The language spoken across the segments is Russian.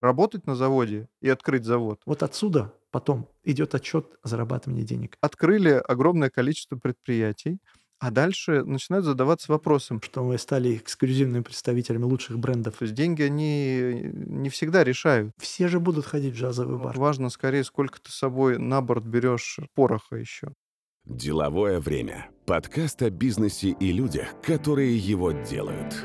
работать на заводе и открыть завод. Вот отсюда потом идет отчет о зарабатывании денег. Открыли огромное количество предприятий, а дальше начинают задаваться вопросом, Что мы стали эксклюзивными представителями лучших брендов. то есть деньги они не всегда решают. Все же будут ходить в джазовый бар. Важно скорее, сколько ты с собой на борт берешь пороха еще. Деловое время. Подкаст о бизнесе и людях, которые его делают.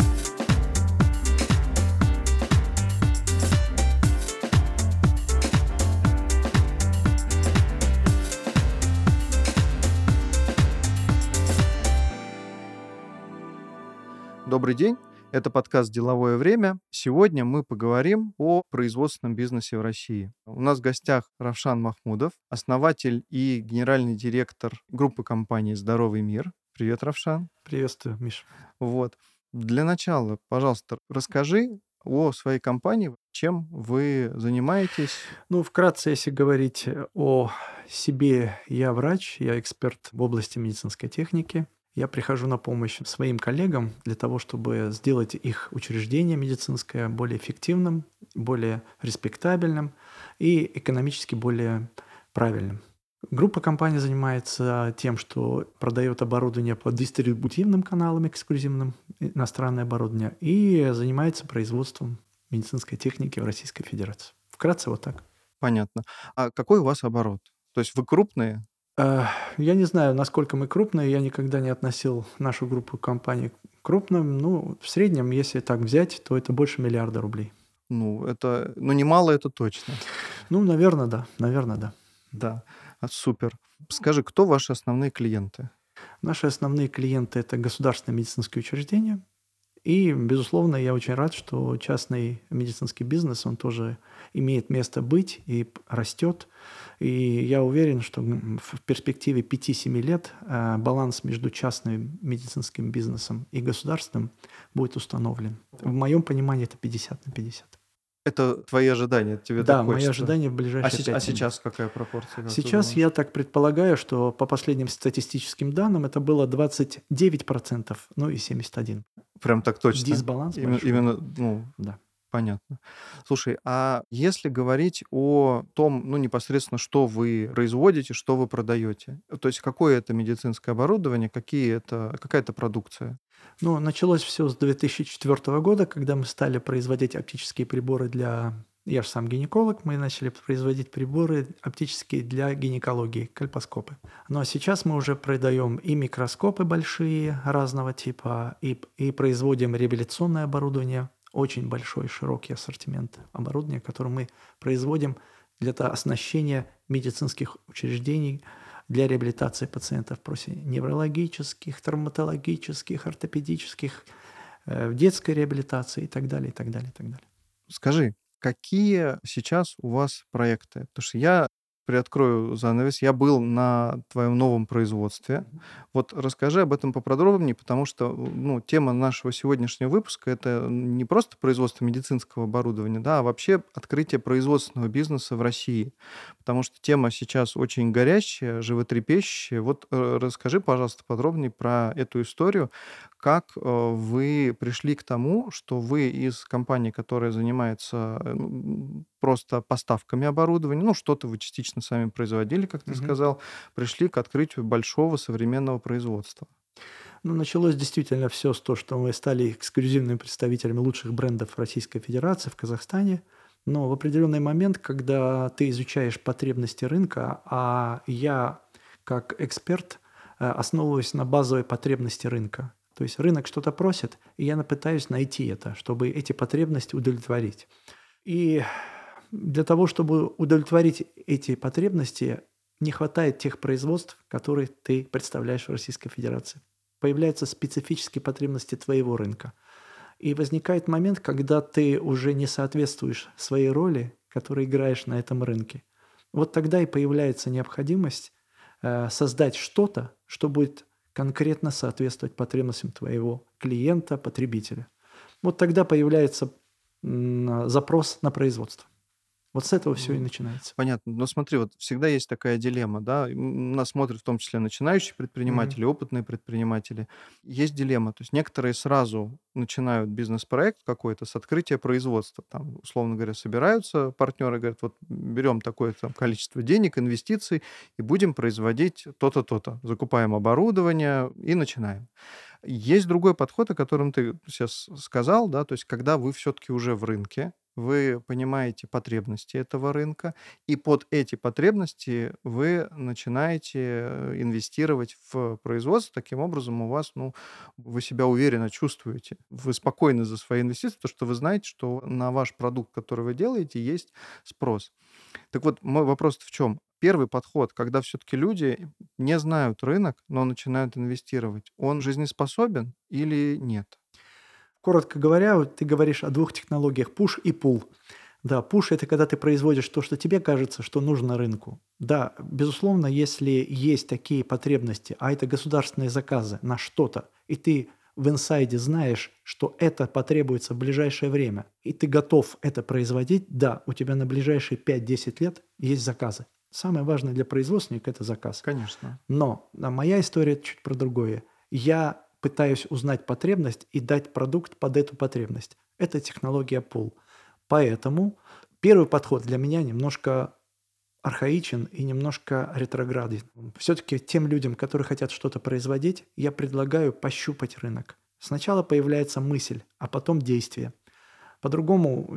Добрый день, это подкаст «Деловое время». Сегодня мы поговорим о производственном бизнесе в России. У нас в гостях Равшан Махмудов, основатель и генеральный директор группы компании «Здоровый мир». Привет, Равшан. Приветствую, Миш. Вот. Для начала, пожалуйста, расскажи о своей компании, чем вы занимаетесь. Ну, вкратце, если говорить о себе, я врач, я эксперт в области медицинской техники. Я прихожу на помощь своим коллегам для того, чтобы сделать их учреждение медицинское более эффективным, более респектабельным и экономически более правильным. Группа компаний занимается тем, что продает оборудование по дистрибутивным каналам эксклюзивным, иностранное оборудование, и занимается производством медицинской техники в Российской Федерации. Вкратце вот так. Понятно. А какой у вас оборот? То есть вы крупные? Э, Я не знаю, насколько мы крупные, я никогда не относил нашу группу компаний к крупным. Ну, в среднем, если так взять, то это больше миллиарда рублей. Ну, это, ну, немало это точно. Ну, наверное, да, наверное, да. Да, А, супер. Скажи, кто ваши основные клиенты? Наши основные клиенты – это государственные медицинские учреждения. И, безусловно, я очень рад, что частный медицинский бизнес, он тоже имеет место быть и растет. И я уверен, что в перспективе 5-7 лет э, баланс между частным медицинским бизнесом и государственным будет установлен. В моем понимании это 50 на 50. Это твои ожидания, тебе да, так мои хочется? ожидания в А, ближайшие се- пять а сейчас какая пропорция? Сейчас я так предполагаю, что по последним статистическим данным это было 29%, ну и 71%. Прям так точно? Дисбаланс Именно, большой. именно, ну, Да. понятно. Слушай, а если говорить о том, ну, непосредственно, что вы производите, что вы продаете, то есть какое это медицинское оборудование, какие это, какая это продукция? Ну, началось все с 2004 года, когда мы стали производить оптические приборы для... Я же сам гинеколог, мы начали производить приборы оптические для гинекологии, кальпоскопы. Ну а сейчас мы уже продаем и микроскопы большие разного типа, и, и производим реабилитационное оборудование, очень большой, широкий ассортимент оборудования, которое мы производим для оснащения медицинских учреждений для реабилитации пациентов после неврологических, травматологических, ортопедических, э, в детской реабилитации и так далее, и так далее, и так далее. Скажи, какие сейчас у вас проекты? Потому что я приоткрою занавес, я был на твоем новом производстве. Вот расскажи об этом поподробнее, потому что ну, тема нашего сегодняшнего выпуска это не просто производство медицинского оборудования, да, а вообще открытие производственного бизнеса в России. Потому что тема сейчас очень горячая, животрепещущая. Вот э, расскажи, пожалуйста, подробнее про эту историю, как э, вы пришли к тому, что вы из компании, которая занимается э, ну, просто поставками оборудования, ну, что-то вы частично сами производили, как ты Мгм. сказал, пришли к открытию большого современного производства. Ну, началось действительно все с того, что мы стали эксклюзивными представителями лучших брендов Российской Федерации в Казахстане. Но в определенный момент, когда ты изучаешь потребности рынка, а я как эксперт э, основываюсь на базовой потребности рынка. То есть рынок что-то просит, и я пытаюсь найти это, чтобы эти потребности удовлетворить. И для того, чтобы удовлетворить эти потребности, не хватает тех производств, которые ты представляешь в Российской Федерации. Появляются специфические потребности твоего рынка. И возникает момент, когда ты уже не соответствуешь своей роли, которую играешь на этом рынке. Вот тогда и появляется необходимость э, создать что-то, что будет конкретно соответствовать потребностям твоего клиента, потребителя. Вот тогда появляется запрос на производство. Вот с этого все и начинается. Понятно. Но смотри, вот всегда есть такая дилемма, да, нас смотрят в том числе начинающие предприниматели, mm-hmm. опытные предприниматели. Есть дилемма, то есть некоторые сразу начинают бизнес-проект какой-то с открытия производства. Там, условно говоря, собираются партнеры, говорят, вот берем такое-то количество денег, инвестиций и будем производить то-то, то-то. Закупаем оборудование и начинаем. Есть другой подход, о котором ты сейчас сказал, да, то есть когда вы все-таки уже в рынке, вы понимаете потребности этого рынка, и под эти потребности вы начинаете инвестировать в производство. Таким образом, у вас, ну, вы себя уверенно чувствуете. Вы спокойны за свои инвестиции, потому что вы знаете, что на ваш продукт, который вы делаете, есть спрос. Так вот, мой вопрос в чем? Первый подход, когда все-таки люди не знают рынок, но начинают инвестировать, он жизнеспособен или нет? Коротко говоря, вот ты говоришь о двух технологиях push и pull. Да, push – это когда ты производишь то, что тебе кажется, что нужно рынку. Да, безусловно, если есть такие потребности, а это государственные заказы на что-то, и ты в инсайде знаешь, что это потребуется в ближайшее время, и ты готов это производить, да, у тебя на ближайшие 5-10 лет есть заказы. Самое важное для производственника – это заказ. Конечно. Но а моя история чуть про другое. Я пытаюсь узнать потребность и дать продукт под эту потребность. Это технология пул. Поэтому первый подход для меня немножко архаичен и немножко ретрограден. Все-таки тем людям, которые хотят что-то производить, я предлагаю пощупать рынок. Сначала появляется мысль, а потом действие. По-другому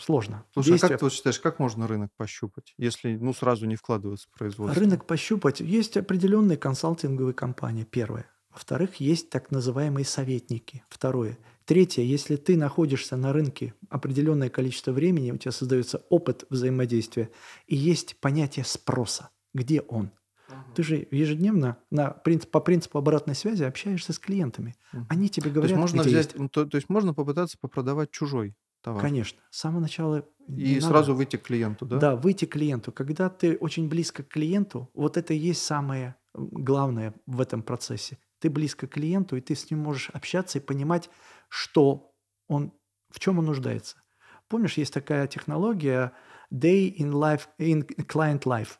сложно. Слушай, Действие... а как ты считаешь, как можно рынок пощупать, если ну, сразу не вкладываться в производство? Рынок пощупать. Есть определенные консалтинговые компании, первое. Во-вторых, есть так называемые советники. Второе. Третье, если ты находишься на рынке определенное количество времени, у тебя создается опыт взаимодействия, и есть понятие спроса. Где он? Угу. Ты же ежедневно на принцип, по принципу обратной связи общаешься с клиентами. Угу. Они тебе говорят, то есть можно где взять, есть. То, то есть можно попытаться попродавать чужой товар. Конечно. С самого начала. И сразу надо. выйти к клиенту, да? Да, выйти к клиенту. Когда ты очень близко к клиенту, вот это и есть самое главное в этом процессе. Ты близко к клиенту, и ты с ним можешь общаться и понимать, что он, в чем он нуждается. Помнишь, есть такая технология day in life, in client life.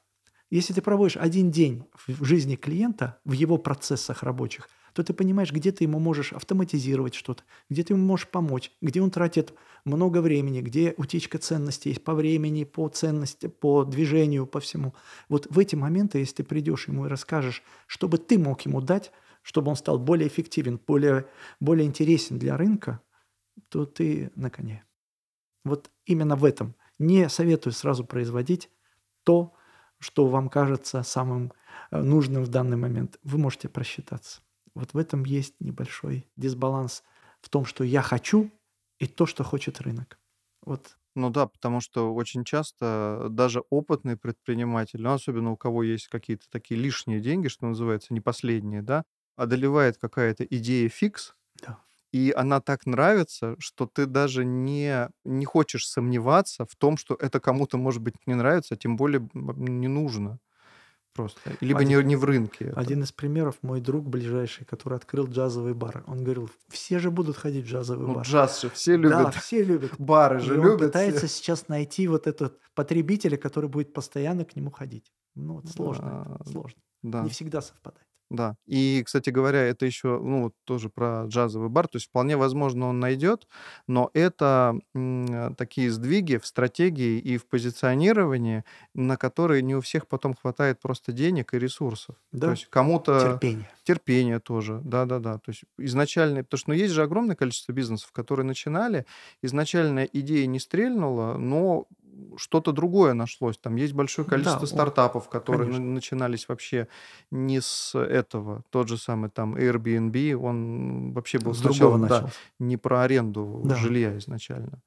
Если ты проводишь один день в жизни клиента, в его процессах рабочих, то ты понимаешь, где ты ему можешь автоматизировать что-то, где ты ему можешь помочь, где он тратит много времени, где утечка ценностей есть по времени, по ценности, по движению, по всему. Вот в эти моменты, если ты придешь ему и расскажешь, чтобы ты мог ему дать, чтобы он стал более эффективен, более, более интересен для рынка, то ты на коне. Вот именно в этом. Не советую сразу производить то, что вам кажется самым э, нужным в данный момент. Вы можете просчитаться. Вот в этом есть небольшой дисбаланс в том, что я хочу, и то, что хочет рынок. Вот ну да, потому что очень часто даже опытный предприниматель, ну, особенно у кого есть какие-то такие лишние деньги, что называется, не последние, да, одолевает какая-то идея фикс, Да. И она так нравится, что ты даже не, не хочешь сомневаться в том, что это кому-то, может быть, не нравится, а тем более не нужно просто. Либо не, не в рынке. это. Один из примеров мой друг ближайший, который открыл джазовый бар. Он говорил, все же будут ходить в джазовый Ну, бар. джаз же все Да, любят. все любят. Бары И же он любят пытается все. сейчас найти вот этот потребителя, который будет постоянно к нему ходить. Ну, вот сложно это, Да, сложно. да. Не всегда совпадает. Да. И, кстати говоря, это еще, ну, вот тоже про джазовый бар. То есть вполне возможно он найдет, но это м, такие сдвиги в стратегии и в позиционировании, на которые не у всех потом хватает просто денег и ресурсов. То Да, есть кому-то терпение. терпение тоже, да-да-да. То есть изначально, потому что ну, есть же огромное количество бизнесов, которые начинали, изначальная идея не стрельнула, но что-то другое нашлось. Там есть большое Да, количество он, стартапов, которые конечно. начинались вообще не с этого. Тот же самый там Airbnb, он вообще был С сначала, да, не про аренду Да. жилья изначально.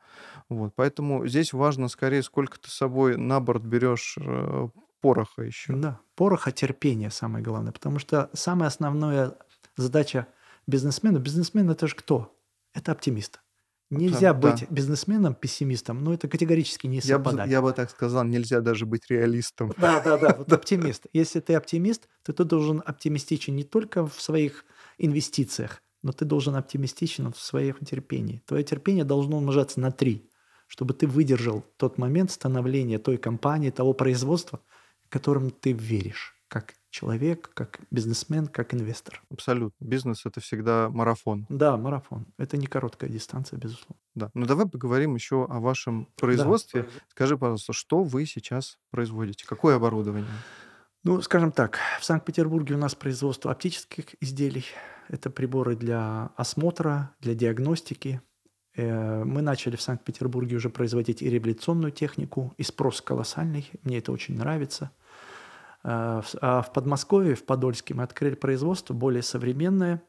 Вот, поэтому здесь важно скорее, сколько ты с собой на борт берешь э, пороха еще. Да. Пороха терпения самое главное. Потому что самая основная задача бизнесмена, бизнесмен это же кто? Это оптимист. Нельзя Да. быть бизнесменом, пессимистом, но это категорически не Я бы, я бы так сказал, нельзя даже быть реалистом. Да, да, да, вот оптимист. Если ты оптимист, то ты должен оптимистичен не только в своих инвестициях, но ты должен оптимистичен в своем терпении. Твое терпение должно умножаться на три. чтобы ты выдержал тот момент становления той компании, того производства, которым ты веришь, как человек, как бизнесмен, как инвестор. Абсолютно. Бизнес это всегда марафон. Да, марафон. Это не короткая дистанция, безусловно. Да. Ну давай поговорим еще о вашем производстве. Скажи, пожалуйста, что вы сейчас производите? Какое оборудование? Ну, скажем так, в Санкт-Петербурге у нас производство оптических изделий. Это приборы для осмотра, для диагностики. Э, мы начали в Санкт-Петербурге уже производить и реабилитационную технику, и спрос колоссальный. Мне это очень нравится. Э, а в Подмосковье, в Подольске мы открыли производство более современное,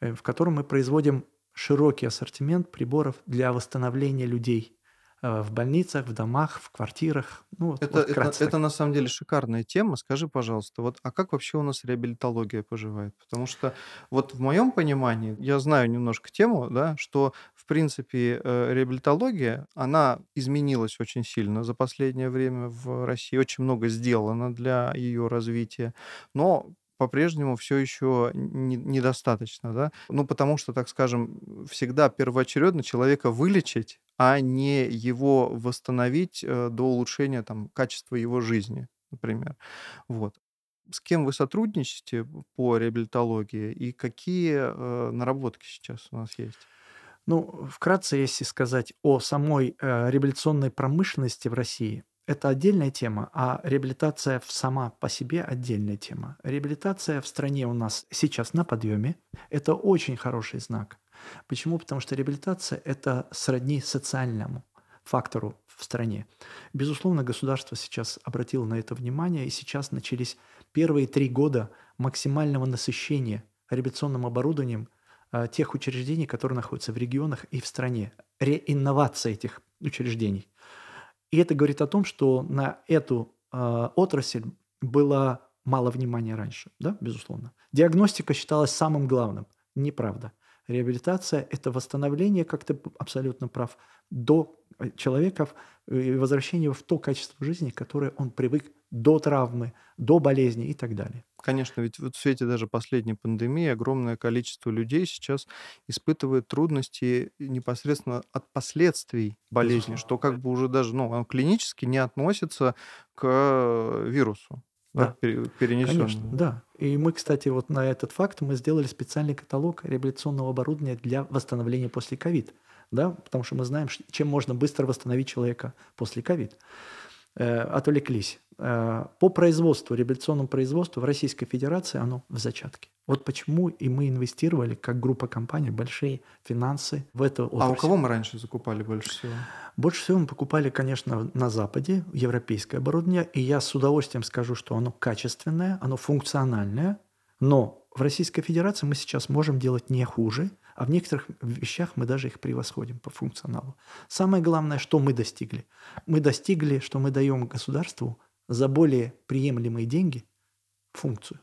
э, в котором мы производим широкий ассортимент приборов для восстановления людей – Э, в больницах, в домах, в квартирах. Ну, это, вот это, это на самом деле шикарная тема. Скажи, пожалуйста, вот, а как вообще у нас реабилитология поживает? Потому что вот в моем понимании, я знаю немножко тему, да, что принципе э, реабилитология, она изменилась очень сильно за последнее время в России. Очень много сделано для ее развития. Но по-прежнему все еще не, недостаточно, да? Ну, потому что, так скажем, всегда первоочередно человека вылечить, а не его восстановить э, до улучшения там, качества его жизни, например. Вот. С кем вы сотрудничаете по реабилитологии и какие э, наработки сейчас у нас есть? Ну, вкратце, если сказать о самой э, реабилитационной промышленности в России, это отдельная тема, а реабилитация сама по себе отдельная тема. Реабилитация в стране у нас сейчас на подъеме. Это очень хороший знак. Почему? Потому что реабилитация – это сродни социальному фактору в стране. Безусловно, государство сейчас обратило на это внимание, и сейчас начались первые три года максимального насыщения реабилитационным оборудованием тех учреждений, которые находятся в регионах и в стране. Реинновация этих учреждений – и это говорит о том, что на эту э, отрасль было мало внимания раньше, да, безусловно. Диагностика считалась самым главным. Неправда. Реабилитация – это восстановление, как ты абсолютно прав, до э, человека и возвращение в то качество жизни, которое он привык до травмы, до болезни и так далее. Конечно, ведь вот в свете даже последней пандемии огромное количество людей сейчас испытывает трудности непосредственно от последствий болезни, что как бы уже даже ну, клинически не относится к э, вирусу. Да, да Конечно, да. И мы, кстати, вот на этот факт мы сделали специальный каталог реабилитационного оборудования для восстановления после ковид. Да, потому что мы знаем, чем можно быстро восстановить человека после ковид. Э, отвлеклись. Э, по производству, реабилитационному производству в Российской Федерации оно в зачатке. Вот почему и мы инвестировали, как группа компаний, большие финансы в эту отрасль. А у кого мы раньше закупали больше всего? Больше всего мы покупали, конечно, на Западе, европейское оборудование. И я с удовольствием скажу, что оно качественное, оно функциональное. Но в Российской Федерации мы сейчас можем делать не хуже – а в некоторых вещах мы даже их превосходим по функционалу. Самое главное, что мы достигли? Мы достигли, что мы даем государству за более приемлемые деньги функцию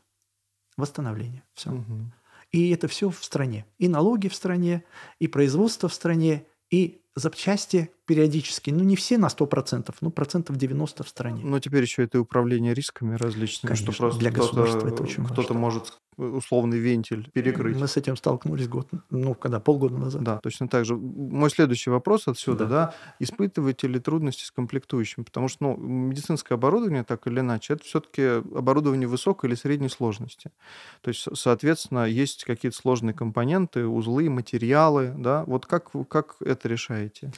восстановления. Все. Угу. И это все в стране. И налоги в стране, и производство в стране, и запчасти периодически, ну не все на 100%, ну процентов 90 в стране. Но теперь еще это управление рисками различными, Конечно, что просто для государства это очень кто-то может условный вентиль перекрыть. Мы с этим столкнулись год, ну, когда, полгода назад. Да, точно так же. Мой следующий вопрос отсюда, да, да испытываете ли трудности с комплектующим? Потому что, ну, медицинское оборудование, так или иначе, это все-таки оборудование высокой или средней сложности. То есть, соответственно, есть какие-то сложные компоненты, узлы, материалы, да? Вот как, как это решаете?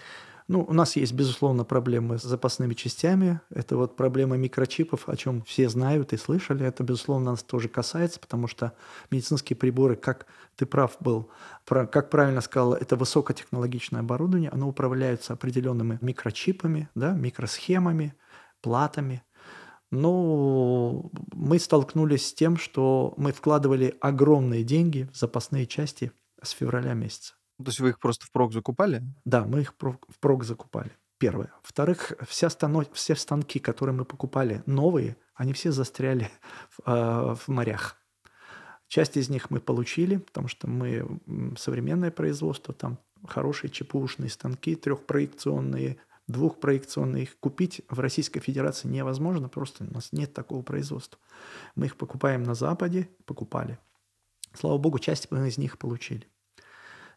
Ну, у нас есть, безусловно, проблемы с запасными частями. Это вот проблема микрочипов, о чем все знают и слышали. Это, безусловно, нас тоже касается, потому что медицинские приборы, как ты прав был, как правильно сказал, это высокотехнологичное оборудование, оно управляется определенными микрочипами, да, микросхемами, платами. Но мы столкнулись с тем, что мы вкладывали огромные деньги в запасные части с февраля месяца. То есть вы их просто впрок закупали? Да, мы их впрок закупали. Первое. Во-вторых, вся станов... все станки, которые мы покупали, новые, они все застряли в, э, в морях. Часть из них мы получили, потому что мы современное производство, там хорошие ЧПУшные станки, трехпроекционные, двухпроекционные. Их купить в Российской Федерации невозможно, просто у нас нет такого производства. Мы их покупаем на Западе, покупали. Слава богу, часть мы из них получили.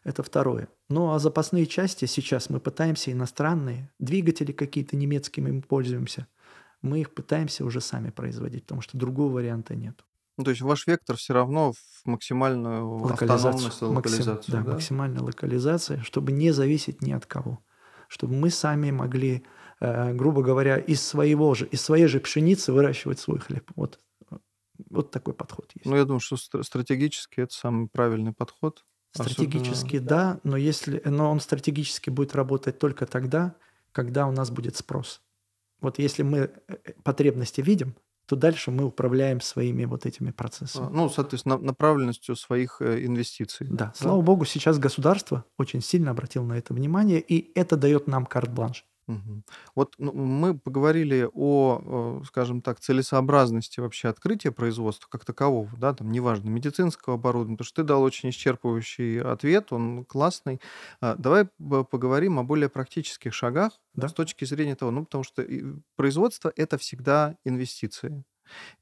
Это второе. Ну а запасные части сейчас мы пытаемся иностранные, двигатели какие-то немецкими мы пользуемся, мы их пытаемся уже сами производить, потому что другого варианта нет. Ну, то есть ваш вектор все равно в максимальную автономность и Максим- локализацию, да, да? максимальная локализация, чтобы не зависеть ни от кого. Чтобы мы сами могли, э, грубо говоря, из своего же, из своей же пшеницы выращивать свой хлеб. Вот, вот такой подход есть. Ну, я думаю, что стра- стратегически это самый правильный подход. Стратегически да, но если, но он стратегически будет работать только тогда, когда у нас будет спрос. Вот если мы э, потребности видим, то дальше мы управляем своими вот этими А, процессами. Ну, соответственно, на- направленностью своих э, инвестиций. Да, слава богу, сейчас государство очень сильно обратило на это внимание, и это дает нам карт-бланш. Мгм. Вот ну, мы поговорили о, э, скажем так, целесообразности вообще открытия производства как такового, да, там, неважно, медицинского оборудования, потому что ты дал очень исчерпывающий ответ, он классный. А, Давай б- поговорим о более практических шагах Да. с точки зрения того, ну, потому что и производство — это всегда инвестиции.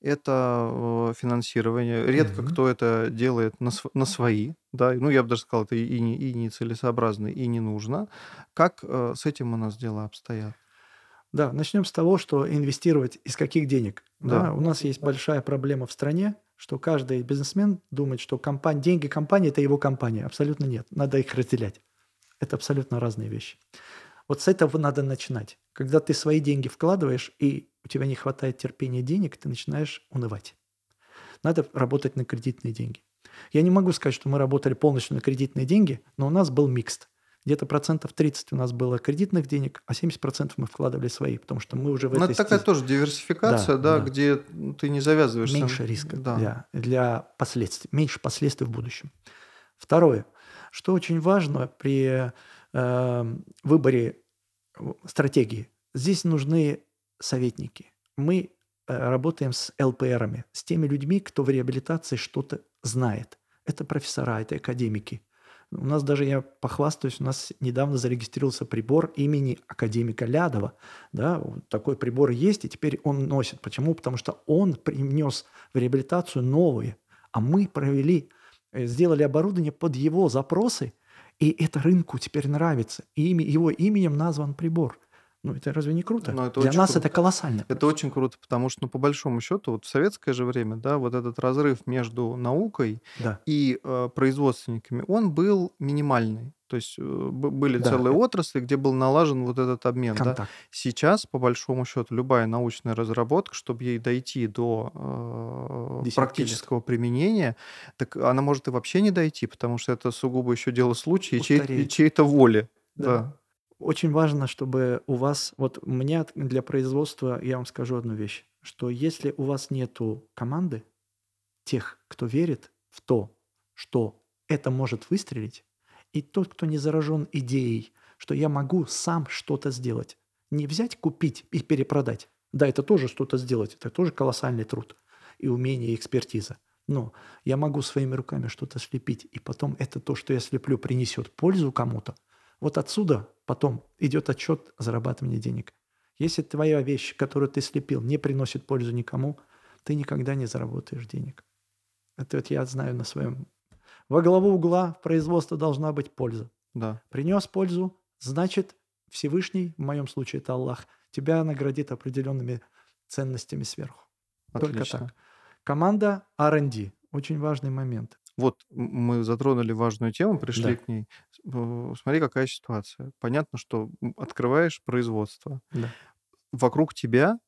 Это э, финансирование. Редко Мгм. кто это делает на, на свои, да, ну, я бы даже сказал, это и не, и не целесообразно, и не нужно. Как э, с этим у нас дела обстоят? Да, начнем с того, что инвестировать из каких денег. Да. Да. у нас есть большая проблема в стране, что каждый бизнесмен думает, что компания, деньги компании – это его компания. Абсолютно нет. Надо их разделять. Это абсолютно разные вещи. Вот с этого надо начинать. Когда ты свои деньги вкладываешь, и у тебя не хватает терпения денег, ты начинаешь унывать. Надо работать на кредитные деньги. Я не могу сказать, что мы работали полностью на кредитные деньги, но у нас был микс. Где-то процентов 30 у нас было кредитных денег, а 70% мы вкладывали свои, потому что мы уже в Ну, этой это такая стези- тоже диверсификация, да, Да, да. где ты не завязываешься. меньше риска Да. для, для последствий, меньше последствий в будущем. Второе, что очень важно при э, выборе стратегии, здесь нужны советники. Мы э, работаем с ЛПРами, с теми людьми, кто в реабилитации что-то знает. Это профессора, это академики. У нас даже, я похвастаюсь, у нас недавно зарегистрировался прибор имени академика Лядова. Да, такой прибор есть, и теперь он носит. Почему? Потому что он принес в реабилитацию новые, а мы провели, э, сделали оборудование под его запросы, и это рынку теперь нравится. И его именем назван прибор. Ну, это разве не круто? Ну, это Для нас круто. это колоссально. Это очень круто, потому что, ну, по большому счету, вот в советское же время, да, вот этот разрыв между наукой Да. и э, производственниками, он был минимальный. То есть э, были Да. целые отрасли, где был налажен вот этот обмен. да. Контакт. Сейчас, по большому счету, любая научная разработка, чтобы ей дойти до э, практического применения, так она может и вообще не дойти, потому что это сугубо еще дело случая и чьей- чьей-то воли. Да. Да. Очень важно, чтобы у вас, вот меня для производства, я вам скажу одну вещь, что если у вас нету команды, тех, кто верит в то, что это может выстрелить, и тот, кто не заражен идеей, что я могу сам что-то сделать, не взять, купить и перепродать. Да, это тоже что-то сделать, это тоже колоссальный труд и умение, и экспертиза. Но я могу своими руками что-то слепить, и потом это то, что я слеплю, принесет пользу кому-то. Вот отсюда потом идет отчет зарабатывания денег. Если твоя вещь, которую ты слепил, не приносит пользу никому, ты никогда не заработаешь денег. Это вот я знаю на своем... Во главу угла в производстве должна быть польза. да. Принес пользу, значит, Всевышний, в моем случае это Аллах, тебя наградит определенными ценностями сверху. Только Отлично. так. Команда R&D. Очень важный момент. Вот мы затронули важную тему, пришли Да. к ней. Смотри, какая ситуация. Понятно, что открываешь производство. Да. Вокруг тебя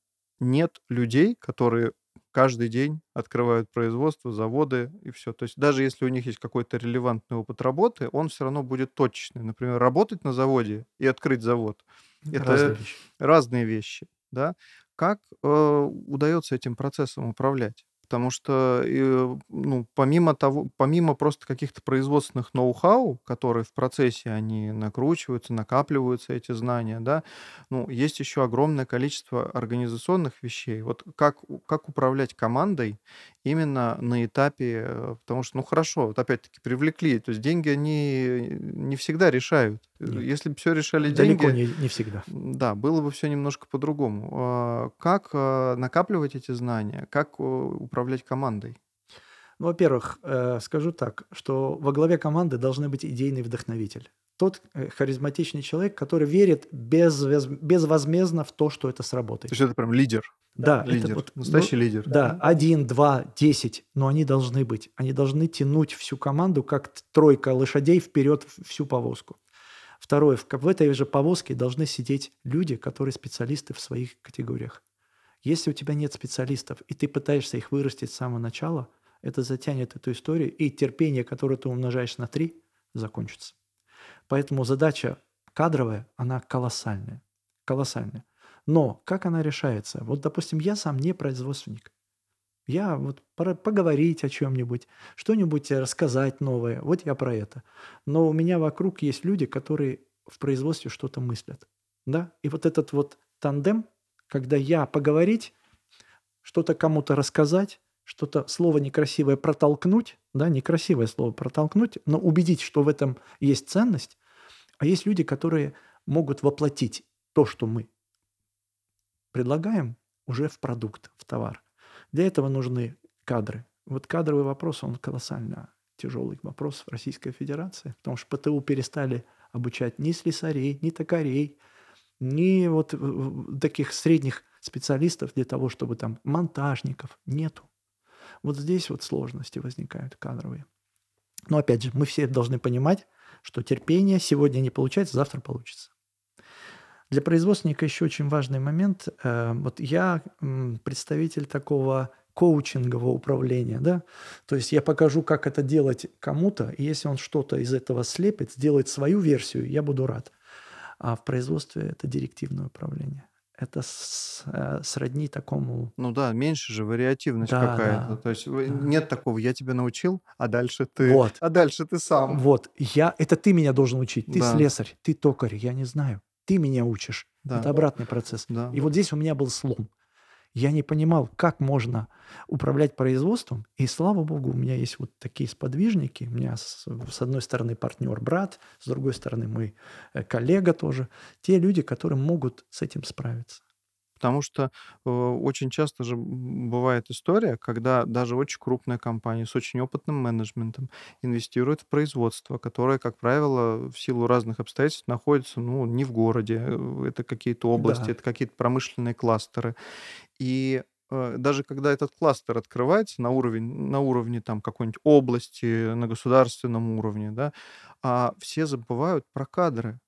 нет людей, которые каждый день открывают производство, заводы и все. То есть даже если у них есть какой-то релевантный опыт работы, он все равно будет точечный. Например, работать на заводе и открыть завод. Это разные вещи. разные вещи, да. Как э, удается этим процессом управлять? Потому что, э, ну, помимо того, помимо просто каких-то производственных ноу-хау, которые в процессе они накручиваются, накапливаются эти знания, да, ну, есть еще огромное количество организационных вещей. Вот как, как управлять командой именно на этапе, э, потому что, ну, хорошо, вот опять-таки привлекли, то есть деньги, они не всегда решают. Нет. Если бы все решали Далеко деньги, не, не всегда. да, было бы все немножко по-другому. А, Как а, накапливать эти знания? Как э, управлять командой? Ну, во-первых, э, скажу так, что во главе команды должны быть идейный вдохновитель. Тот э, харизматичный человек, который верит без, безвозмездно в то, что это сработает. То есть это прям лидер. Да, лидер, это вот, настоящий ну, лидер. Да, один, два, десять, но они должны быть. Они должны тянуть всю команду, как тройка лошадей вперед всю повозку. Второе, в, в этой же повозке должны сидеть люди, которые специалисты в своих категориях. Если у тебя нет специалистов, и ты пытаешься их вырастить с самого начала, это затянет эту историю, и терпение, которое ты умножаешь на три, закончится. Поэтому задача кадровая, она колоссальная. Колоссальная. Но как она решается? Вот, допустим, я сам не производственник. Я вот поговорить о чем-нибудь, что-нибудь рассказать новое. Вот я про это. Но у меня вокруг есть люди, которые в производстве что-то мыслят. Да? И вот этот вот тандем, когда я поговорить, что-то кому-то рассказать, что-то слово некрасивое протолкнуть, да, некрасивое слово протолкнуть, но убедить, что в этом есть ценность, а есть люди, которые могут воплотить то, что мы предлагаем, уже в продукт, в товар. Для этого нужны кадры. Вот кадровый вопрос, он колоссально тяжелый вопрос в Российской Федерации, потому что ПТУ перестали обучать ни слесарей, ни токарей, ни вот таких средних специалистов для того, чтобы там монтажников нету. Вот здесь вот сложности возникают кадровые. Но опять же, мы все должны понимать, что терпение сегодня не получается, завтра получится. Для производственника еще очень важный момент. Э, вот я представитель такого коучингового управления, да, то есть я покажу, как это делать кому-то, и если он что-то из этого слепит, сделает свою версию, я буду рад. А в производстве это директивное управление это с, э, сродни такому... Ну да, меньше же вариативность Да, какая-то. да, То есть да. нет такого, я тебя научил, а дальше ты, Вот. а дальше ты сам. Вот, я, это ты меня должен учить. Ты Да. слесарь, ты токарь, я не знаю. Ты меня учишь. Да. Это обратный процесс. Да. И вот здесь у меня был слом. Я не понимал, как можно управлять производством. И слава богу, у меня есть вот такие сподвижники. У меня с, с одной стороны партнер брат, с другой стороны мой э, коллега тоже. Те люди, которые могут с этим справиться. Потому что э, очень часто же бывает история, когда даже очень крупная компания с очень опытным менеджментом инвестирует в производство, которое, как правило, в силу разных обстоятельств находится ну, не в городе, э, это какие-то области, Да. это какие-то промышленные кластеры. И э, даже когда этот кластер открывается на уровень, на уровне там какой-нибудь области, на государственном уровне, да, а все забывают про кадры.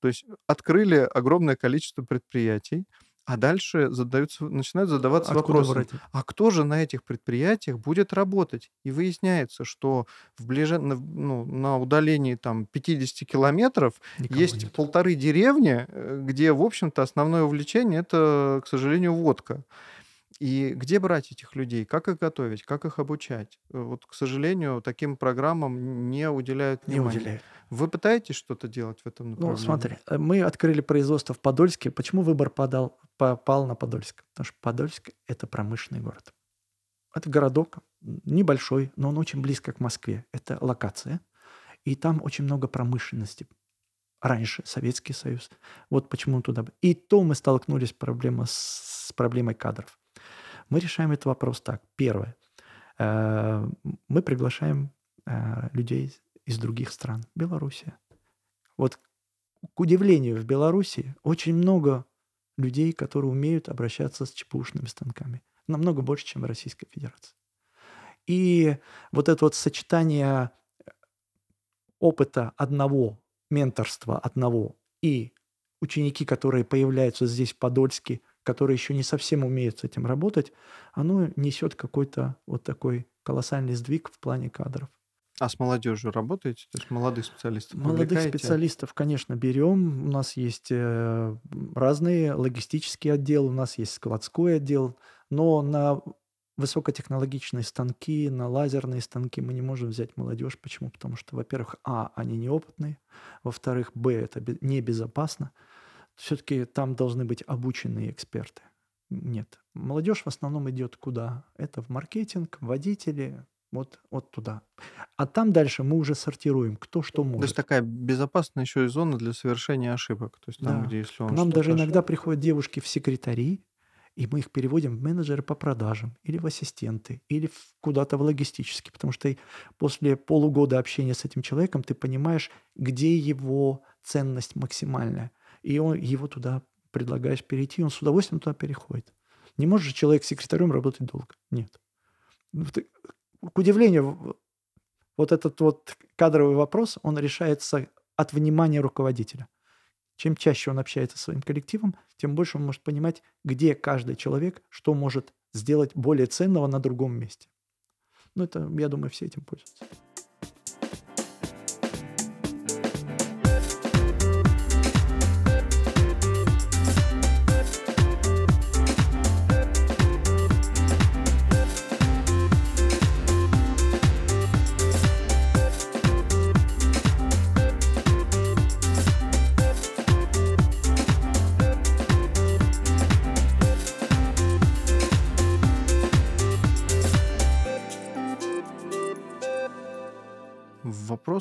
То есть открыли огромное количество предприятий, а дальше задаются, начинают задаваться Откуда вопросом, брать? а кто же на этих предприятиях будет работать? И выясняется, что в ближе, на, ну, на удалении там 50 километров Никого есть нет. полторы деревни, э, где, в общем-то, основное увлечение это, к сожалению, водка. И где брать этих людей? Как их готовить? Как их обучать? Э, Вот, к сожалению, таким программам не уделяют Не внимания. уделяют. Вы пытаетесь что-то делать в этом Ну, направлении? смотри, э, мы открыли производство в Подольске. Почему выбор подал, попал на Подольск? Потому что Подольск – это промышленный город. Это городок небольшой, но он очень близко к Москве. Это локация. И там очень много промышленности. Раньше Советский Союз. Вот почему он туда... И то мы столкнулись с, проблемой, с проблемой кадров. Мы решаем этот вопрос так. Первое. Э, Мы приглашаем э, людей из других стран. Белоруссия. Вот к удивлению, в Беларуси очень много людей, которые умеют обращаться с ЧПУшными станками. Намного больше, чем в Российской Федерации. И вот это вот сочетание опыта одного, менторства одного и ученики, которые появляются здесь в Подольске, которые еще не совсем умеют с этим работать, оно несет какой-то вот такой колоссальный сдвиг в плане кадров. А с молодежью работаете? То есть молодых специалистов Молодых привлекаете? специалистов, конечно, берем. У нас есть э, разные логистические отделы, у нас есть складской отдел, но на высокотехнологичные станки, на лазерные станки мы не можем взять молодежь. Почему? Потому что, во-первых, а, они неопытные, во-вторых, б, это бе- небезопасно. Все-таки там должны быть обученные эксперты. Нет. Молодежь в основном идет куда? Это в маркетинг, водители, вот, вот туда. А там дальше мы уже сортируем, кто что То есть может. такая безопасная еще и зона для совершения ошибок. То есть там, Да. где если К он нам что-то даже ошиб- иногда приходят девушки в секретари, и мы их переводим в менеджеры по продажам или в ассистенты, или в, куда-то в логистический, потому что после полугода общения с этим человеком ты понимаешь, где его ценность максимальная, и он, его туда предлагаешь перейти, он с удовольствием туда переходит. Не может же человек секретарем работать долго. Нет. Ну, к удивлению, вот этот вот кадровый вопрос, он решается от внимания руководителя. Чем чаще он общается со своим коллективом, тем больше он может понимать, где каждый человек что может сделать более ценного на другом месте. Ну, это, я думаю, все этим пользуются.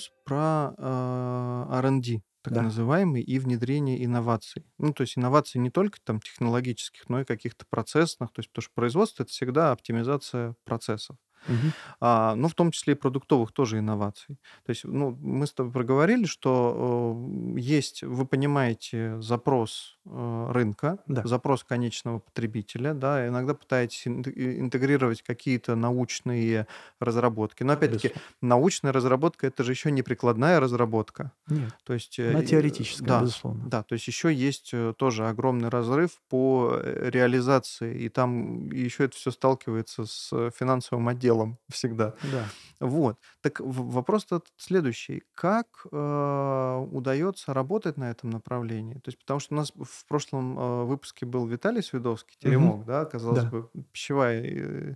Вопрос про э, R&D, так Да. называемый, и внедрение инноваций. Ну, то есть инноваций не только там технологических, но и каких-то процессных. То есть, потому что производство это всегда оптимизация процессов. Мгм. А, ну, в том числе и продуктовых тоже инноваций. То есть, ну, мы с тобой проговорили, что э, есть, вы понимаете, запрос э, рынка, Да. запрос конечного потребителя, да, иногда пытаетесь интегрировать какие-то научные разработки. Но опять-таки, Безусловно. научная разработка это же еще не прикладная разработка. Нет, То есть, э, она э, теоретическая, да, безусловно. да, то есть еще есть э, тоже огромный разрыв по реализации, и там еще это все сталкивается с финансовым отделом всегда. Да. Вот. Так вопрос следующий. Как э, удается работать на этом направлении? То есть, потому что у нас в прошлом э, выпуске был Виталий Свидовский. Теремок, да, казалось Да. бы, пищевая э,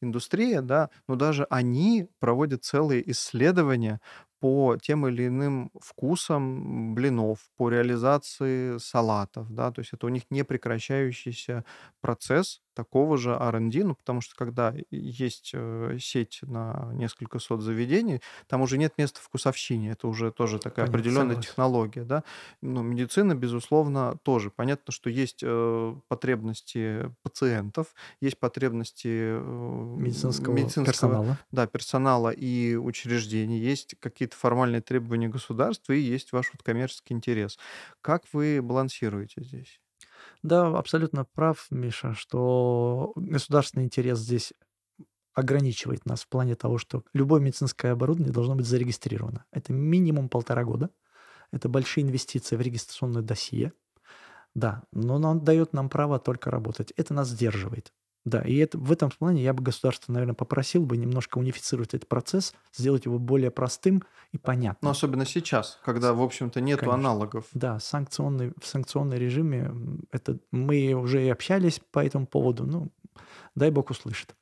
индустрия, да, но даже они проводят целые исследования по тем или иным вкусам блинов, по реализации салатов, да, то есть это у них непрекращающийся процесс такого же R&D, ну, потому что когда есть э, сеть на несколько сот заведений, там уже нет места вкусовщине, это уже тоже такая Понятно, определенная согласен. технология, да. Ну, медицина, безусловно, тоже. Понятно, что есть э, потребности пациентов, есть потребности э, Медицинского медицинского персонала. да, персонала и учреждений, есть какие-то формальные требования государства и есть ваш вот коммерческий интерес. Как вы балансируете здесь? Да, абсолютно прав, Миша, что государственный интерес здесь ограничивает нас в плане того, что любое медицинское оборудование должно быть зарегистрировано. Это минимум полтора года. Это большие инвестиции в регистрационное досье. Да, но он дает нам право только работать. Это нас сдерживает. Да, и это, в этом плане я бы государство, наверное, попросил бы немножко унифицировать этот процесс, сделать его более простым и Ну, понятным. особенно сейчас, когда, в общем-то, Конечно. аналогов. Да, санкционный, в санкционном режиме это мы уже и общались по этому поводу. Ну, дай бог услышит.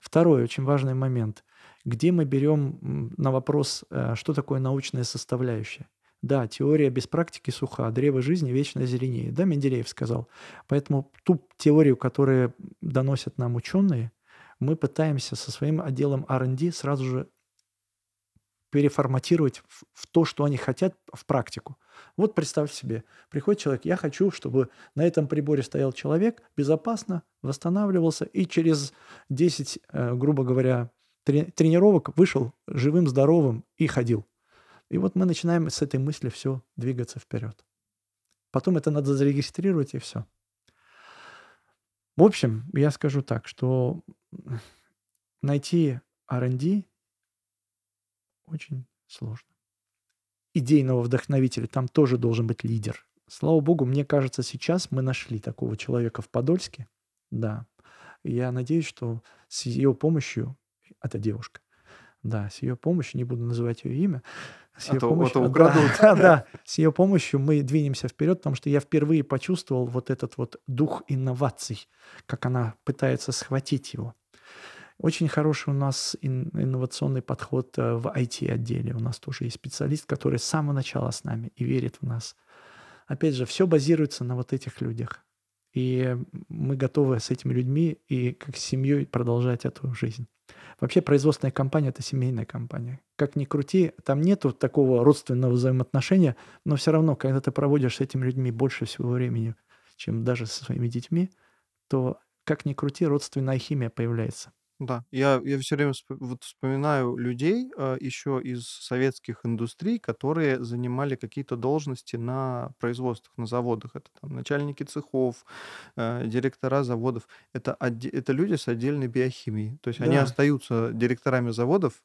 Второй очень важный момент. Где мы берем на вопрос, э, что такое научная составляющая? Да, теория без практики суха, древо жизни вечно зеленее. Да, Менделеев сказал. Поэтому ту теорию, которую доносят нам ученые, мы пытаемся со своим отделом R&D сразу же переформатировать в, в то, что они хотят, в практику. Вот представь себе, приходит человек, я хочу, чтобы на этом приборе стоял человек, безопасно восстанавливался и через 10, э, грубо говоря, трени- тренировок вышел живым, здоровым и ходил. И вот мы начинаем с этой мысли все двигаться вперед. Потом это надо зарегистрировать и все. В общем, я скажу так, что найти R&D очень сложно. Идейного вдохновителя там тоже должен быть лидер. Слава богу, мне кажется, сейчас мы нашли такого человека в Подольске. Да. Я надеюсь, что с ее помощью, это девушка, да, с ее помощью, не буду называть ее имя, с А ее то- а помощью, то да, украдут. да, да, с ее помощью мы двинемся вперед, потому что я впервые почувствовал вот этот вот дух инноваций, как она пытается схватить его. Очень хороший у нас ин- инновационный подход э, в IT-отделе. У нас тоже есть специалист, который с самого начала с нами и верит в нас. Опять же, все базируется на вот этих людях. И мы готовы с этими людьми и как с семьей продолжать эту жизнь. Вообще производственная компания – это семейная компания. Как ни крути, там нету такого родственного взаимоотношения, но все равно, когда ты проводишь с этими людьми больше всего времени, чем даже со своими детьми, то, как ни крути, родственная химия появляется. Да, я, я все время всп- вот вспоминаю людей э, еще из советских индустрий, которые занимали какие-то должности на производствах, на заводах. Это там начальники цехов, э, директора заводов. Это, отде- это люди с отдельной биохимией. То есть они Да, остаются директорами заводов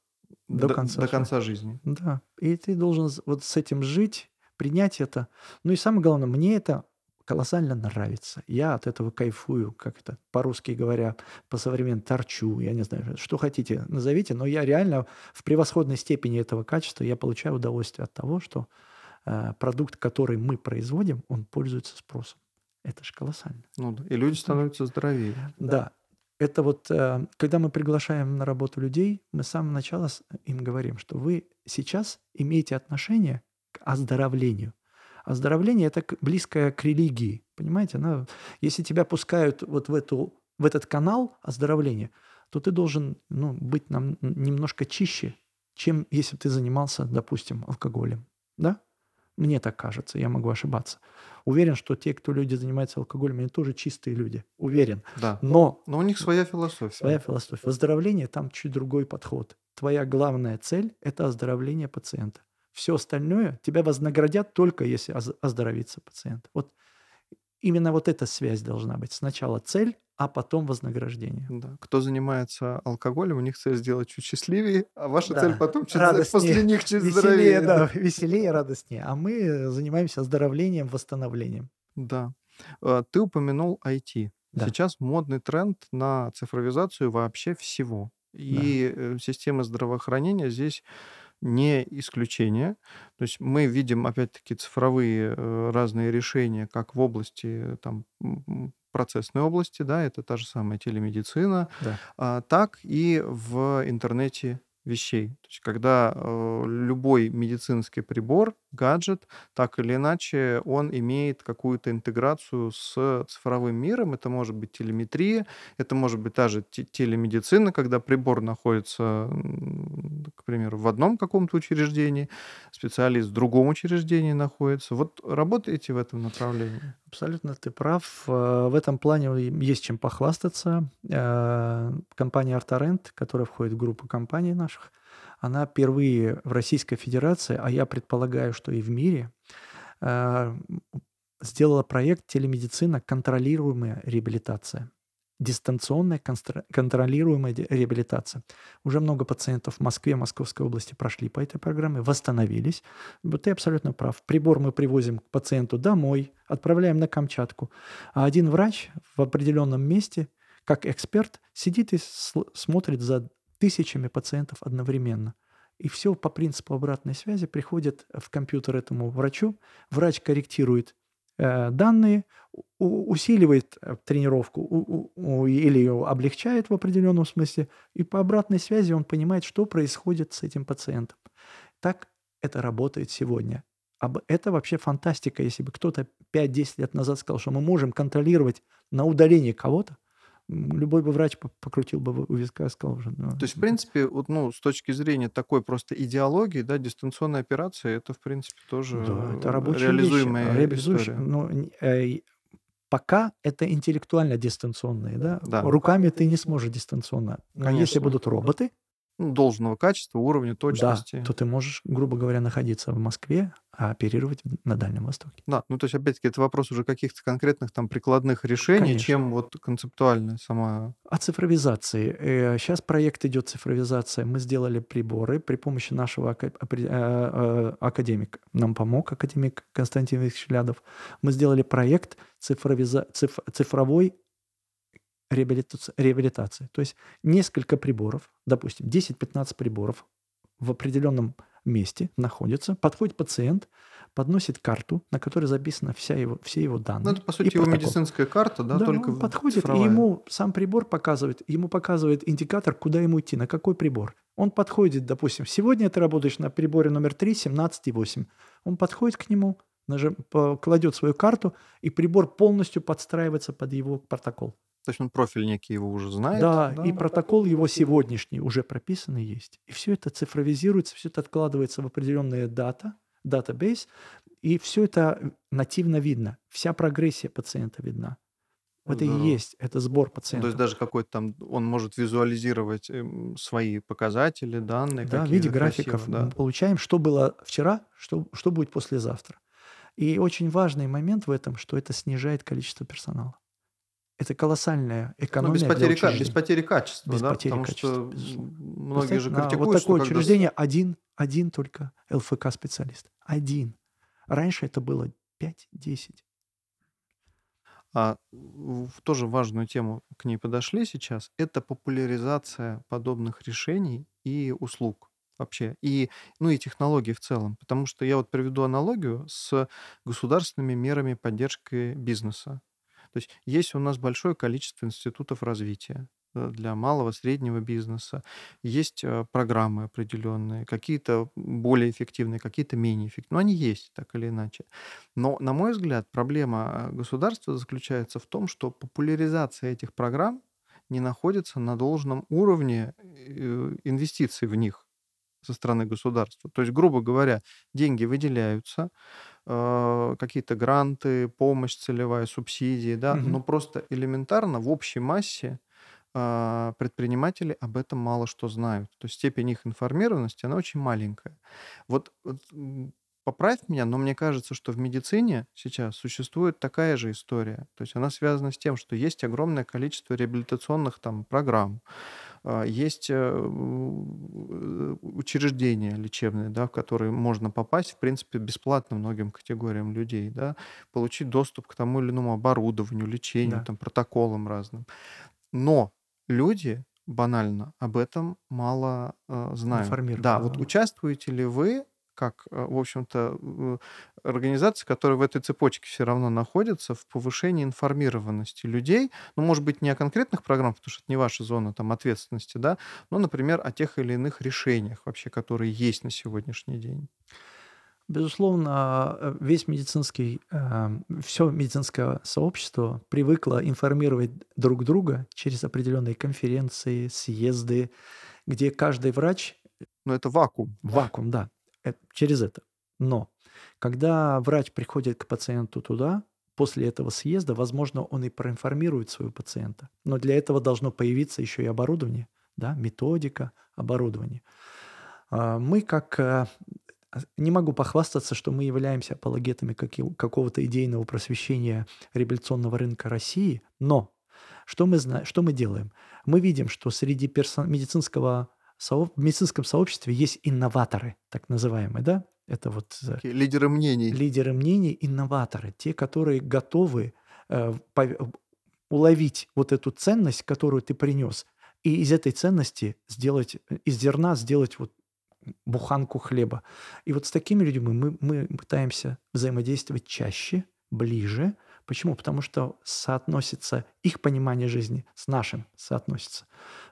до до, конца до жизни. конца жизни. Да. И ты должен вот с этим жить, принять это. Ну и самое главное, мне это колоссально нравится. Я от этого кайфую, как это по-русски говоря, по-современному торчу, я не знаю, что хотите, назовите, но я реально в превосходной степени этого качества, я получаю удовольствие от того, что э, продукт, который мы производим, он пользуется спросом. Это же колоссально. Ну, да. И люди становятся здоровее. Да. Это вот, э, когда мы приглашаем на работу людей, мы с самого начала им говорим, что вы сейчас имеете отношение к оздоровлению. Оздоровление– это близкое к религии, понимаете? Она- если тебя пускают вот в, эту, в этот канал оздоровления, то ты должен ну, быть нам немножко чище, чем если бы ты занимался, допустим, алкоголем. Да? Мне так кажется, я могу ошибаться. Уверен, что те, кто люди занимаются алкоголем, они тоже чистые люди. Уверен. Да. Но Но у них своя философия. своя философия. Выздоровление там чуть другой подход. Твоя главная цель– это оздоровление пациента. Все остальное тебя вознаградят только если оз- оздоровится пациент. Вот именно вот эта связь должна быть. Сначала цель, а потом вознаграждение. Да. Кто занимается алкоголем, у них цель сделать чуть счастливее, а ваша Да. цель потом чуть Радостнее, после них чуть Веселее, здоровее. да, веселее, радостнее. А мы занимаемся оздоровлением, восстановлением. Да. Э, Ты упомянул IT. Да. Сейчас модный тренд на цифровизацию вообще всего. И э, система здравоохранения здесь не исключение. То есть мы видим, опять-таки, цифровые э, разные решения, как в области там, процессной области, да, это та же самая телемедицина, Да. а, так и в интернете вещей. То есть когда э, любой медицинский прибор, гаджет, так или иначе, он имеет какую-то интеграцию с цифровым миром. Это может быть телеметрия, это может быть даже те- телемедицина, когда прибор находится, к примеру, в одном каком-то учреждении, специалист в другом учреждении находится. Вот работаете в этом направлении? Абсолютно ты прав. Э, В этом плане есть чем похвастаться. Э, Компания Artarent, которая входит в группу компаний наших, она впервые в Российской Федерации, а я предполагаю, что и в мире, э, сделала проект телемедицина контролируемая реабилитация. Дистанционная контролируемая реабилитация. Уже много пациентов в Москве, Московской области прошли по этой программе, восстановились. Ты абсолютно прав. Прибор мы привозим к пациенту домой, отправляем на Камчатку. А один врач в определенном месте, как эксперт, сидит и смотрит за тысячами пациентов одновременно. И все по принципу обратной связи приходит в компьютер этому врачу. Врач корректирует э, данные, у- усиливает э, тренировку у- у- или ее облегчает в определенном смысле, и по обратной связи он понимает, что происходит с этим пациентом. Так это работает сегодня. Это вообще фантастика. Если бы кто-то 5-10 лет назад сказал, что мы можем контролировать на удалении кого-то, любой бы врач по- покрутил бы у виска сказал уже. ну, То есть, в принципе, вот, ну, с точки зрения такой просто идеологии, да, дистанционная операция, это, в принципе, тоже Да, это рабочая реализуемая вещь, реализующая. история. Ну, н- э, пока это интеллектуально дистанционные, да? Да. Руками ты не сможешь дистанционно. Но если Конечно. будут роботы, Ну, должного качества, уровня точности. да, то ты можешь, грубо говоря, находиться в Москве, а оперировать на Дальнем Востоке. Да, ну то есть, опять-таки, это вопрос уже каких-то конкретных там прикладных решений, Конечно. чем вот концептуальная сама... О цифровизации. Сейчас проект идет цифровизация. Мы сделали приборы при помощи нашего э, э, академика. Нам помог академик Константин Викторович Лядов. Мы сделали проект цифровиза... циф- цифровой реабилитаци- реабилитации. То есть несколько приборов, допустим, 10-15 приборов в определенном месте находятся. Подходит пациент, подносит карту, на которой записана вся его, все его данные. Ну, это, по и сути, его протокол. медицинская карта, да, только он подходит, цифровая. и ему сам прибор показывает, ему показывает индикатор, куда ему идти, на какой прибор. Он подходит, допустим, сегодня ты работаешь на приборе номер 3, 17,8. Он подходит к нему, нажим, кладет свою карту, и прибор полностью подстраивается под его протокол. То есть он профиль некий его уже знает. Да, и протокол его сегодняшний уже прописанный есть. И все это цифровизируется, все это откладывается в определенные дата, датабейс, и все это нативно видно. Вся прогрессия пациента видна. Это и есть, это сбор Ну, то есть пациентов. даже какой-то там он может визуализировать, эм, свои показатели, данные Да, в виде графиков мы да. получаем, что было вчера, что, что будет послезавтра. И очень важный момент в этом, что это снижает количество персонала. Это колоссальная Ну, экономия без для потери, ка- без потери качества, Без да, потери потому качества, что безусловно. многие же критикуют, вот что такое когда с- учреждение один, один только ЛФК-специалист. Один. Раньше это было 5-10. А тоже важную тему к ней подошли сейчас. Это популяризация подобных решений и услуг вообще, и, ну, и технологий в целом. Потому что я вот приведу аналогию с государственными мерами поддержки бизнеса. То есть есть у нас большое количество институтов развития для малого, среднего бизнеса. Есть э, программы определенные, какие-то более эффективные, какие-то менее эффективные. Но они есть, так или иначе. Но, на мой взгляд, проблема э, государства заключается в том, что популяризация этих программ не находится на должном уровне э, инвестиций в них со стороны государства. То есть, грубо говоря, деньги выделяются, э, какие-то гранты, помощь целевая, субсидии, да, Мгм. но просто элементарно в общей массе а, предприниматели об этом мало что знают. То есть степень их информированности, она очень маленькая. Вот, вот, поправь меня, но мне кажется, что в медицине сейчас существует такая же история. То есть она связана с тем, что есть огромное количество реабилитационных там программ, есть э, учреждения лечебные, да, в которые можно попасть, в принципе, бесплатно многим категориям людей, да, получить доступ к тому или иному оборудованию, лечению, Да. там, протоколам разным. Но люди банально об этом мало э, знают. Да, вот участвуете ли вы как, э, в общем-то, э, организация, которая в этой цепочке все равно находится, в повышении информированности людей, ну, может быть, не о конкретных программах, потому что это не ваша зона там ответственности, да, но, например, о тех или иных решениях вообще, которые есть на сегодняшний день. Безусловно, э, весь медицинский, все медицинское сообщество привыкло информировать друг друга через определенные конференции, съезды, где каждый врач Но это вакуум. вакуум, да, через это. Но когда врач приходит к пациенту туда, после этого съезда, возможно, он и проинформирует своего пациента. Но для этого должно появиться еще и оборудование, да, методика, оборудование. А, Мы как... э, Не могу похвастаться, что мы являемся апологетами какого-то идейного просвещения революционного рынка России, но что мы, зна- что мы делаем? Мы видим, что среди персон- медицинского в медицинском сообществе есть инноваторы, так называемые, да? Это вот э, Такие лидеры мнений. лидеры мнений, инноваторы, те, которые готовы э, пов- уловить вот эту ценность, которую ты принес, и из этой ценности сделать, э, из зерна сделать вот буханку хлеба. И вот с такими людьми мы, мы пытаемся взаимодействовать чаще, ближе. Почему? Потому что соотносится их понимание жизни с нашим соотносится.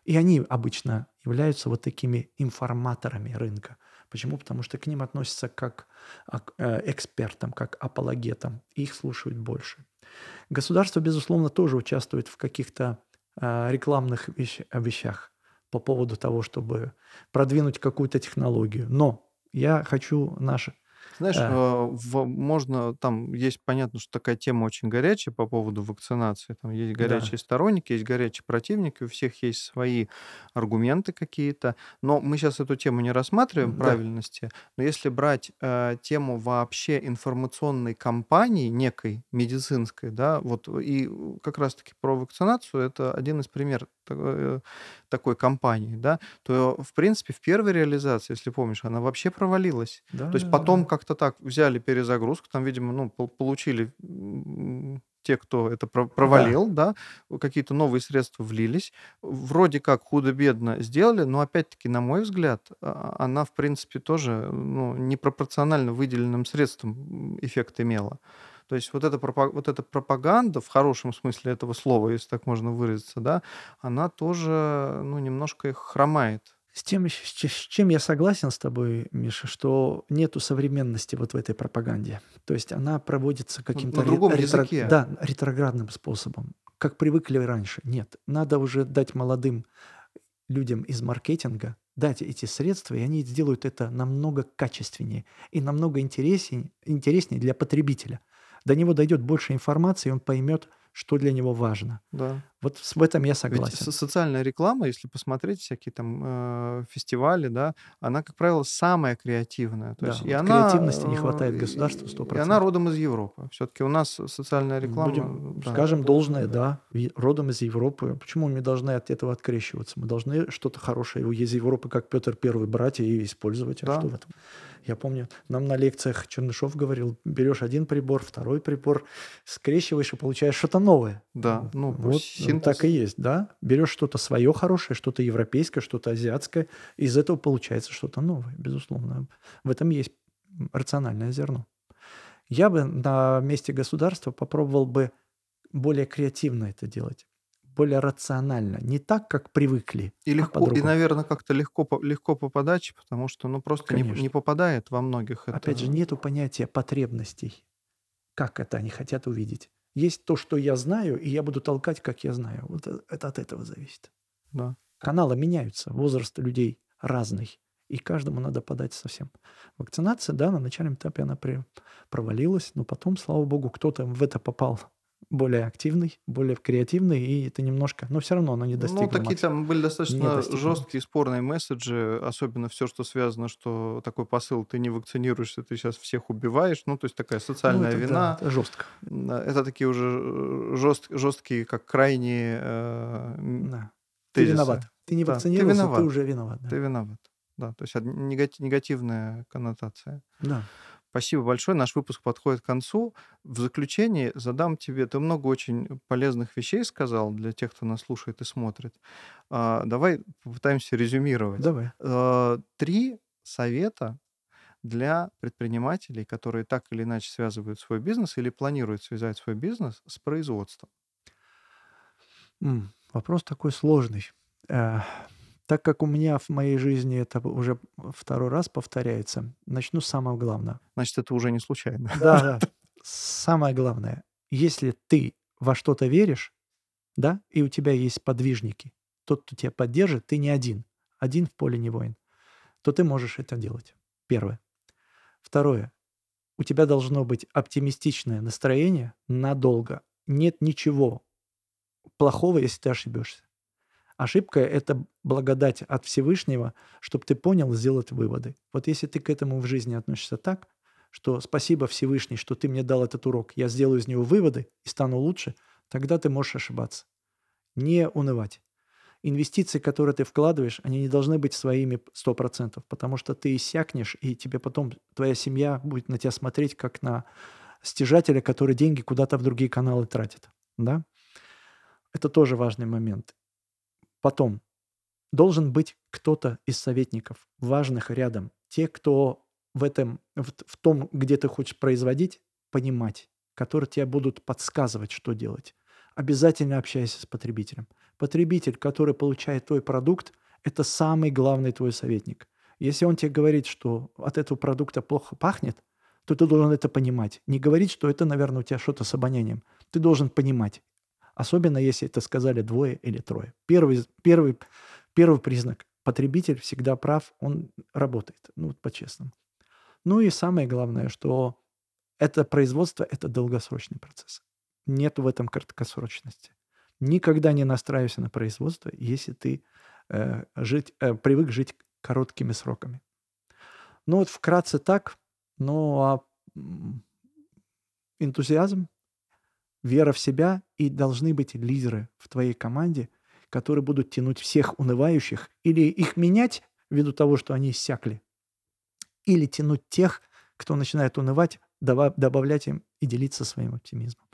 И они обычно являются вот такими информаторами рынка. Почему? Потому что к ним относятся как к э, экспертам, как апологетам, их слушают больше. Государство, безусловно, тоже участвует в каких-то э, рекламных вещ- вещах по поводу того, чтобы продвинуть какую-то технологию. Но я хочу наше... Знаешь, э, в- можно, там есть понятно, что такая тема очень горячая по поводу вакцинации. Там есть Да. горячие сторонники, есть горячие противники, у всех есть свои аргументы какие-то. Но мы сейчас эту тему не рассматриваем Да. правильности. Но если брать э, тему вообще информационной кампании некой медицинской, да, вот и как раз-таки про вакцинацию это один из примеров э, такой кампании, да, то в принципе в первой реализации, если помнишь, она вообще провалилась. Да, То есть да, потом да. как-то так взяли перезагрузку, там, видимо, ну, пол- получили те, кто это про- провалил, да, какие-то новые средства влились, вроде как худо-бедно сделали, но опять-таки, на мой взгляд, а, она, в принципе, тоже ну, непропорционально выделенным средством эффект имела. То есть вот эта, вот эта пропаганда, в хорошем смысле этого слова, если так можно выразиться, да, она тоже ну, немножко их хромает. С тем, с чем я согласен с тобой, Миша, что нету современности вот в этой пропаганде. То есть она проводится каким-то ре- другом ретро- языке. да, ретроградным способом, как привыкли раньше. Нет, надо уже дать молодым людям из маркетинга дать эти средства, и они сделают это намного качественнее и намного интереснее, интереснее для потребителя. До него дойдет больше информации, и он поймет, что для него важно. Да. Вот в этом я Ведь согласен. со- социальная реклама, если посмотреть всякие там э, фестивали, да, она, как правило, самая креативная. То Да, есть, и вот она, креативности не э, хватает государству и- И она 100%. родом из Европы. Все-таки у нас социальная реклама... Будем, да. скажем, должное, да, и родом из Европы. Почему мы должны от этого открещиваться? Мы должны что-то хорошее из Европы, как Петр Первый, брать и использовать. А Да. что в этом? Я помню, нам на лекциях Чернышов говорил, берешь один прибор, второй прибор, скрещиваешь и получаешь что-то новое. Да, ну, Вот синтез. так и есть, да. Берешь что-то свое хорошее, что-то европейское, что-то азиатское, из этого получается что-то новое, безусловно. В этом есть рациональное зерно. Я бы на месте государства попробовал бы более креативно это делать, более рационально, не так, как привыкли. И а легко, и, по-другому. наверное, как-то легко, легко по подаче, потому что, ну, просто не, Конечно. не попадает во многих это. Опять же, нету понятия потребностей. Как это они хотят увидеть? Есть то, что я знаю, и я буду толкать, как я знаю. Вот э- это от этого зависит. Да. Каналы меняются, возраст людей разный, и каждому надо подать совсем. Вакцинация, да, на начальном этапе она провалилась, но потом, слава богу, кто-то в это попал более активный, более креативный, и это немножко, но все равно оно не достигло. Ну, такие максимума. там были достаточно жесткие спорные месседжи, особенно все, что связано, что такой посыл, ты не вакцинируешься, ты сейчас всех убиваешь, ну, то есть такая Ну, социальная это да, вина. это жестко. Да, Это такие уже жест, жесткие, как крайние э, Да. Ты тезисы. виноват. Ты не Да, ты вакцинировался, ты, виноват. уже виноват. Да. Ты виноват. Да, то есть негативная коннотация. Да. Спасибо большое. Наш выпуск подходит к концу. В заключении задам тебе... Ты много очень полезных вещей сказал для тех, кто нас слушает и смотрит. А, давай попытаемся резюмировать. Давай. Э, Три совета для предпринимателей, которые так или иначе связывают свой бизнес или планируют связать свой бизнес с производством. Вопрос такой сложный. Так как у меня в моей жизни это уже второй раз повторяется, начну с самого главного. Значит, это уже не случайно. Да, да. Самое главное, если ты во что-то веришь, да, и у тебя есть подвижники, тот, кто тебя поддержит, ты не один, один в поле не воин, то ты можешь это делать. Первое. Второе. У тебя должно быть оптимистичное настроение надолго. Нет ничего плохого, если ты ошибешься. Ошибка – это благодать от Всевышнего, чтобы ты понял, сделать выводы. Вот если ты к этому в жизни относишься так, что спасибо Всевышний, что ты мне дал этот урок, я сделаю из него выводы и стану лучше, тогда ты можешь ошибаться. Не унывать. Инвестиции, которые ты вкладываешь, они не должны быть своими 100%, потому что ты иссякнешь, и тебе потом твоя семья будет на тебя смотреть, как на стяжателя, который деньги куда-то в другие каналы тратит. Да? Это тоже важный момент. Потом, должен быть кто-то из советников, важных рядом. Те, кто в, этом, в, в том, где ты хочешь производить, понимать, которые тебе будут подсказывать, что делать. Обязательно общайся с потребителем. Потребитель, который получает твой продукт, это самый главный твой советник. Если он тебе говорит, что от этого продукта плохо пахнет, то ты должен это понимать. Не говорить, что это, наверное, у тебя что-то с обонянием. Ты должен понимать. Особенно если это сказали двое или трое. Первый, первый, первый признак. Потребитель всегда прав, он работает. Ну, вот по-честному. Ну и самое главное, что это производство – это долгосрочный процесс. Нет в этом краткосрочности. Никогда не настраивайся на производство, если ты э, жить, э, привык жить короткими сроками. Ну вот вкратце так. Ну а энтузиазм, вера в себя и должны быть лидеры в твоей команде, которые будут тянуть всех унывающих или их менять ввиду того, что они иссякли, или тянуть тех, кто начинает унывать, добавлять им и делиться своим оптимизмом.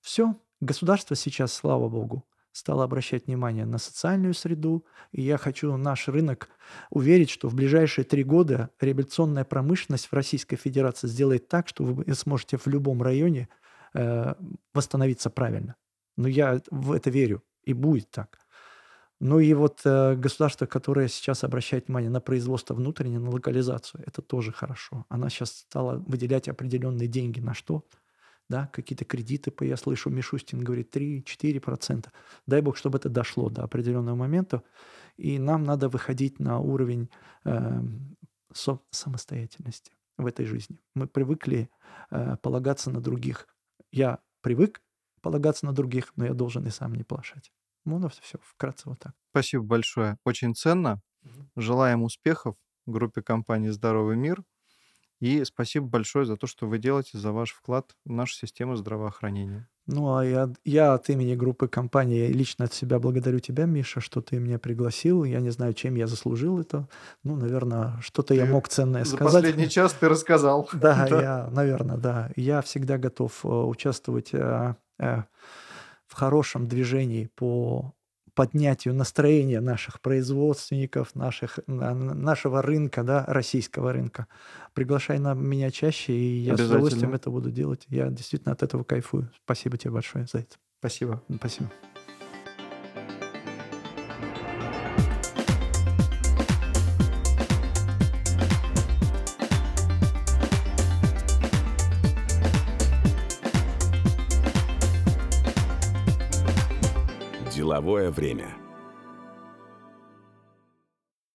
Все. Государство сейчас, слава богу, стало обращать внимание на социальную среду, и я хочу наш рынок уверить, что в ближайшие три года реабилитационная промышленность в Российской Федерации сделает так, что вы сможете в любом районе э, восстановиться правильно. Но я в это верю, и будет так. Ну и вот э, государство, которое сейчас обращает внимание на производство внутреннее, на локализацию, это тоже хорошо. Она сейчас стала выделять определенные деньги на что? Да, какие-то кредиты, по- я слышу, Мишустин говорит 3-4%. Дай бог, чтобы это дошло до определенного момента. И нам надо выходить на уровень э, самостоятельности в этой жизни. Мы привыкли э, полагаться на других. Я привык полагаться на других, но я должен и сам не плашать. Ну, ну все, вкратце вот так. Спасибо большое. Очень ценно. Желаем успехов группе компании «Здоровый мир». И спасибо большое за то, что вы делаете, за ваш вклад в нашу систему здравоохранения. Ну, а я, я от имени группы компании лично от себя благодарю тебя, Миша, что ты меня пригласил. Я не знаю, чем я заслужил это. Ну, наверное, что-то я мог ценное За сказать. последний час ты рассказал. Да, я, наверное, да. Я всегда готов э, участвовать э, э, в хорошем движении по поднятию настроения наших производственников, наших, нашего рынка, да, российского рынка. Приглашай на меня чаще, и я с удовольствием это буду делать. Я действительно от этого кайфую. Спасибо тебе большое за это. Спасибо. Спасибо. Деловое время.